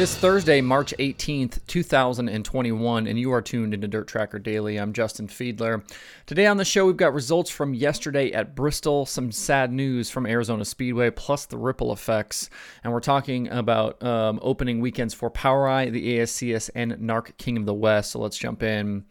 It is Thursday, March 18th, 2021, and you are tuned into Dirt Tracker Daily. I'm Justin Fiedler. Today on the show, we've got results from yesterday at Bristol, some sad news from Arizona Speedway, plus the ripple effects. And we're talking about um, opening weekends for POWRi, the ASCS, and NARC King of the West. So let's jump in.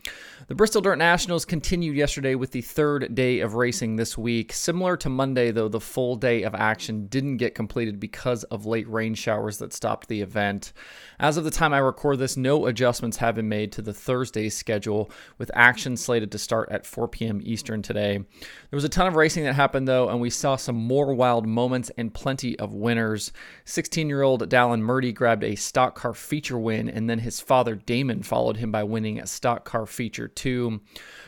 The Bristol Dirt Nationals continued yesterday with the third day of racing this week. Similar to Monday, though, the full day of action didn't get completed because of late rain showers that stopped the event. As of the time I record this, no adjustments have been made to the Thursday schedule, with action slated to start at 4 p.m. Eastern today. There was a ton of racing that happened, though, and we saw some more wild moments and plenty of winners. 16 year old Dallin Murdy grabbed a stock car feature win, and then his father Damon followed him by winning a stock car feature, too.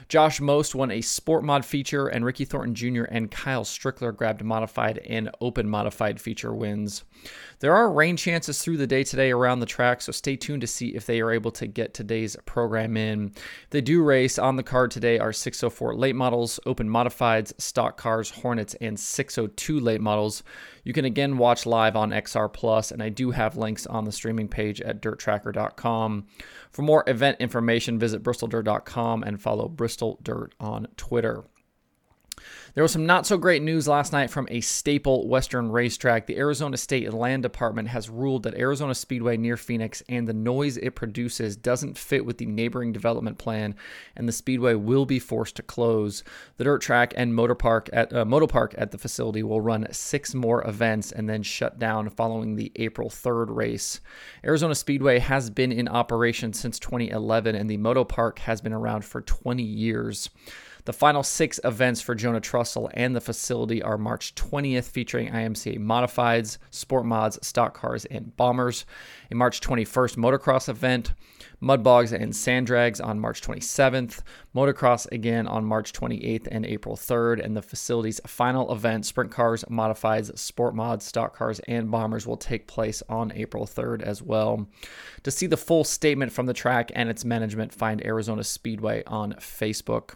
Josh Most won a Sport Mod feature, and Ricky Thornton Jr. and Kyle Strickler grabbed modified and open modified feature wins. There are rain chances through the day today around the track, so stay tuned to see if they are able to get today's program in. They do race on the card today are 604 late models, open modifieds, stock cars, Hornets, and 602 late models. You can again watch live on XR Plus, and I do have links on the streaming page at dirttracker.com. For more event information, visit bristoldirt.com and follow Bristol Dirt on Twitter. There was some not so great news last night from a staple Western racetrack. The Arizona State Land Department has ruled that Arizona Speedway near Phoenix and the noise it produces doesn't fit with the neighboring development plan, and the speedway will be forced to close. The dirt track and motor park at uh, motor park at the facility will run six more events and then shut down following the April 3rd race. Arizona Speedway has been in operation since 2011, and the moto park has been around for 20 years. The final six events for Jonah Trussell and the facility are March 20th, featuring IMCA modifieds, sport mods, stock cars, and bombers. A March 21st motocross event, mud bogs and sand drags on March 27th, motocross again on March 28th and April 3rd, and the facility's final event, sprint cars, modifieds, sport mods, stock cars, and bombers, will take place on April 3rd as well. To see the full statement from the track and its management, find Arizona Speedway on Facebook.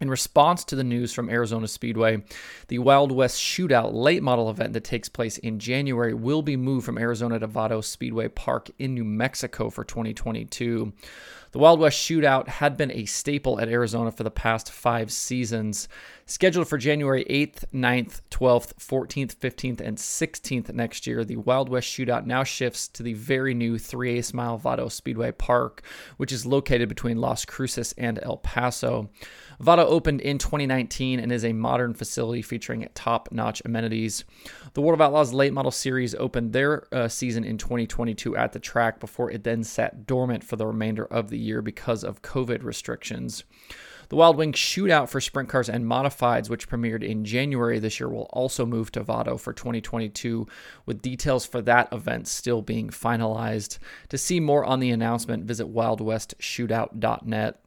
In response to the news from Arizona Speedway, the Wild West Shootout late model event that takes place in January will be moved from Arizona to Vado Speedway Park in New Mexico for 2022. The Wild West Shootout had been a staple at Arizona for the past five seasons. Scheduled for January 8th, 9th, 12th, 14th, 15th, and 16th next year, the Wild West Shootout now shifts to the very new 3 8 mile Vado Speedway Park, which is located between Las Cruces and El Paso. Vado opened in 2019 and is a modern facility featuring top notch amenities. The World of Outlaws Late Model Series opened their uh, season in 2022 at the track before it then sat dormant for the remainder of the year because of COVID restrictions. The Wild Wing Shootout for sprint cars and modifieds, which premiered in January this year, will also move to Vado for 2022, with details for that event still being finalized. To see more on the announcement, visit wildwestshootout.net.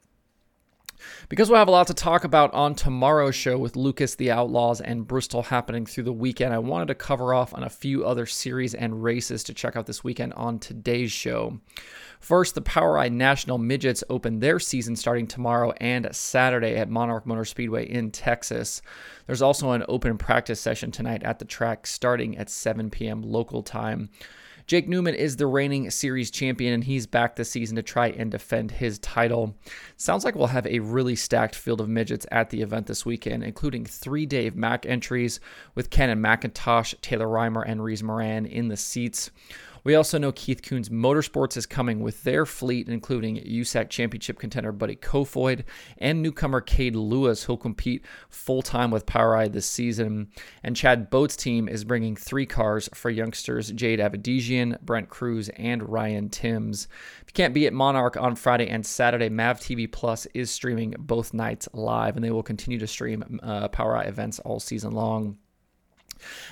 Because we'll have a lot to talk about on tomorrow's show with Lucas, the Outlaws, and Bristol happening through the weekend, I wanted to cover off on a few other series and races to check out this weekend on today's show. First, the POWRi National Midgets open their season starting tomorrow and Saturday at Monarch Motor Speedway in Texas. There's also an open practice session tonight at the track starting at 7 p.m. local time. Jake Newman is the reigning series champion, and he's back this season to try and defend his title. Sounds like we'll have a really stacked field of midgets at the event this weekend, including three Dave Mack entries with Cannon McIntosh, Taylor Reimer, and Reese Moran in the seats. We also know Keith Kunz Motorsports is coming with their fleet, including USAC championship contender Buddy Kofoid and newcomer Cade Lewis, who'll compete full time with POWRi this season. And Chad Boat's team is bringing three cars for youngsters Jade Avedisian, Brent Cruz, and Ryan Timms. If you can't be at Monarch on Friday and Saturday, Mav TV Plus is streaming both nights live, and they will continue to stream uh, POWRi events all season long.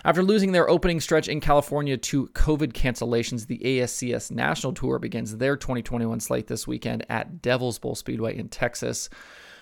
After losing their opening stretch in California to COVID cancellations, the ASCS National Tour begins their 2021 slate this weekend at Devil's Bowl Speedway in Texas.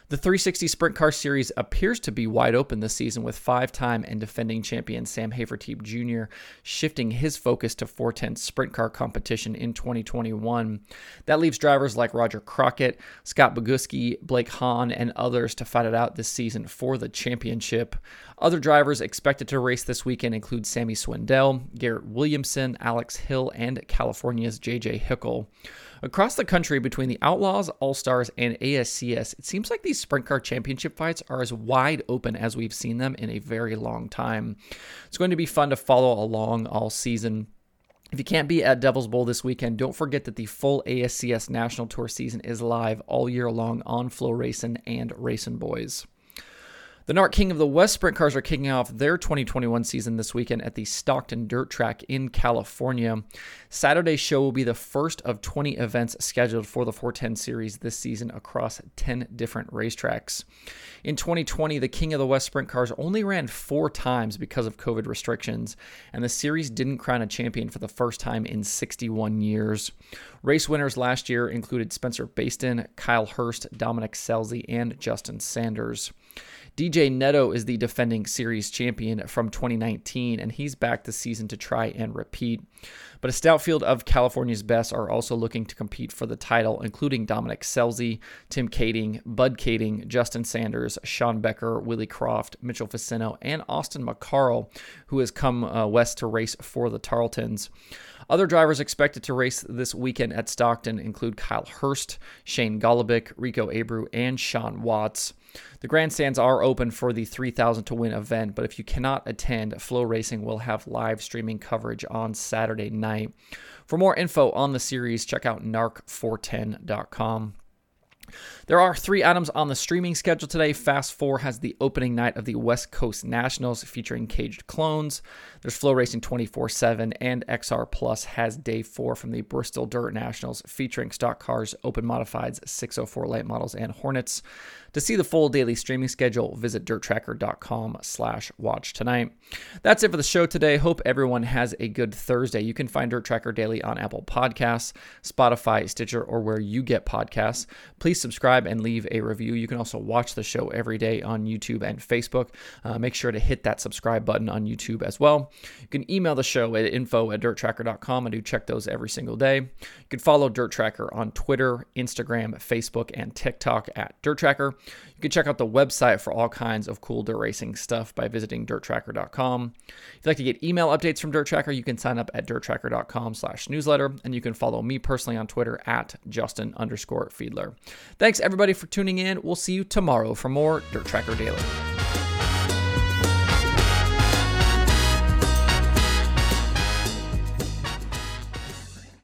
The 360 Sprint Car Series appears to be wide open this season with five time and defending champion Sam Hafertepe Jr. shifting his focus to 410 sprint car competition in 2021. That leaves drivers like Roger Crockett, Scott Bogucki, Blake Hahn, and others to fight it out this season for the championship. Other drivers expected to race this weekend include Sammy Swindell, Garrett Williamson, Alex Hill, and California's JJ Hickle. Across the country, between the Outlaws, All Stars, and ASCS, it seems like these sprint car championship fights are as wide open as we've seen them in a very long time. It's going to be fun to follow along all season. If you can't be at Devil's Bowl this weekend, don't forget that the full ASCS National Tour season is live all year long on FloRacing and Racing Boys. The NARC King of the West sprint cars are kicking off their 2021 season this weekend at the Stockton Dirt Track in California. Saturday's show will be the first of 20 events scheduled for the 410 series this season across 10 different racetracks. In 2020, the King of the West sprint cars only ran four times because of COVID restrictions, and the series didn't crown a champion for the first time in 61 years. Race winners last year included Spencer Bayston, Kyle Hirst, Dominic Scelzi, and Justin Sanders. DJ Netto is the defending series champion from 2019, and he's back this season to try and repeat. But a stout field of California's best are also looking to compete for the title, including Dominic Scelzi, Tim Kaeding, Bud Kaeding, Justin Sanders, Sean Becker, Willie Croft, Mitchell Faccinto, and Austin McCarl, who has come uh, west to race for the Tarltons. Other drivers expected to race this weekend at Stockton include Kyle Hirst, Shane Golobic, Rico Abreu, and Sean Watts. The grandstands are open for the 3000 to win event, but if you cannot attend, FloRacing will have live streaming coverage on Saturday night. For more info on the series, check out narc410.com. There are three items on the streaming schedule today. Fast 4 has the opening night of the West Coast Nationals featuring caged clones. There's FloRacing 24 7, and XR Plus has day 4 from the Bristol Dirt Nationals featuring stock cars, open modifieds, 604 late models, and Hornets. To see the full daily streaming schedule, visit dirttracker.com slash watch tonight. That's it for the show today. Hope everyone has a good Thursday. You can find Dirt Tracker Daily on Apple Podcasts, Spotify, Stitcher, or where you get podcasts. Please subscribe and leave a review. You can also watch the show every day on YouTube and Facebook. Uh, make sure to hit that subscribe button on YouTube as well. You can email the show at info at dirttracker.com. I do check those every single day. You can follow Dirt Tracker on Twitter, Instagram, Facebook, and TikTok at Dirt Tracker. You can check out the website for all kinds of cool dirt racing stuff by visiting dirttracker.com. If you'd like to get email updates from Dirt Tracker, you can sign up at dirttracker.com slash newsletter, and you can follow me personally on Twitter at Justin underscore Fiedler. Thanks everybody for tuning in. We'll see you tomorrow for more Dirt Tracker Daily.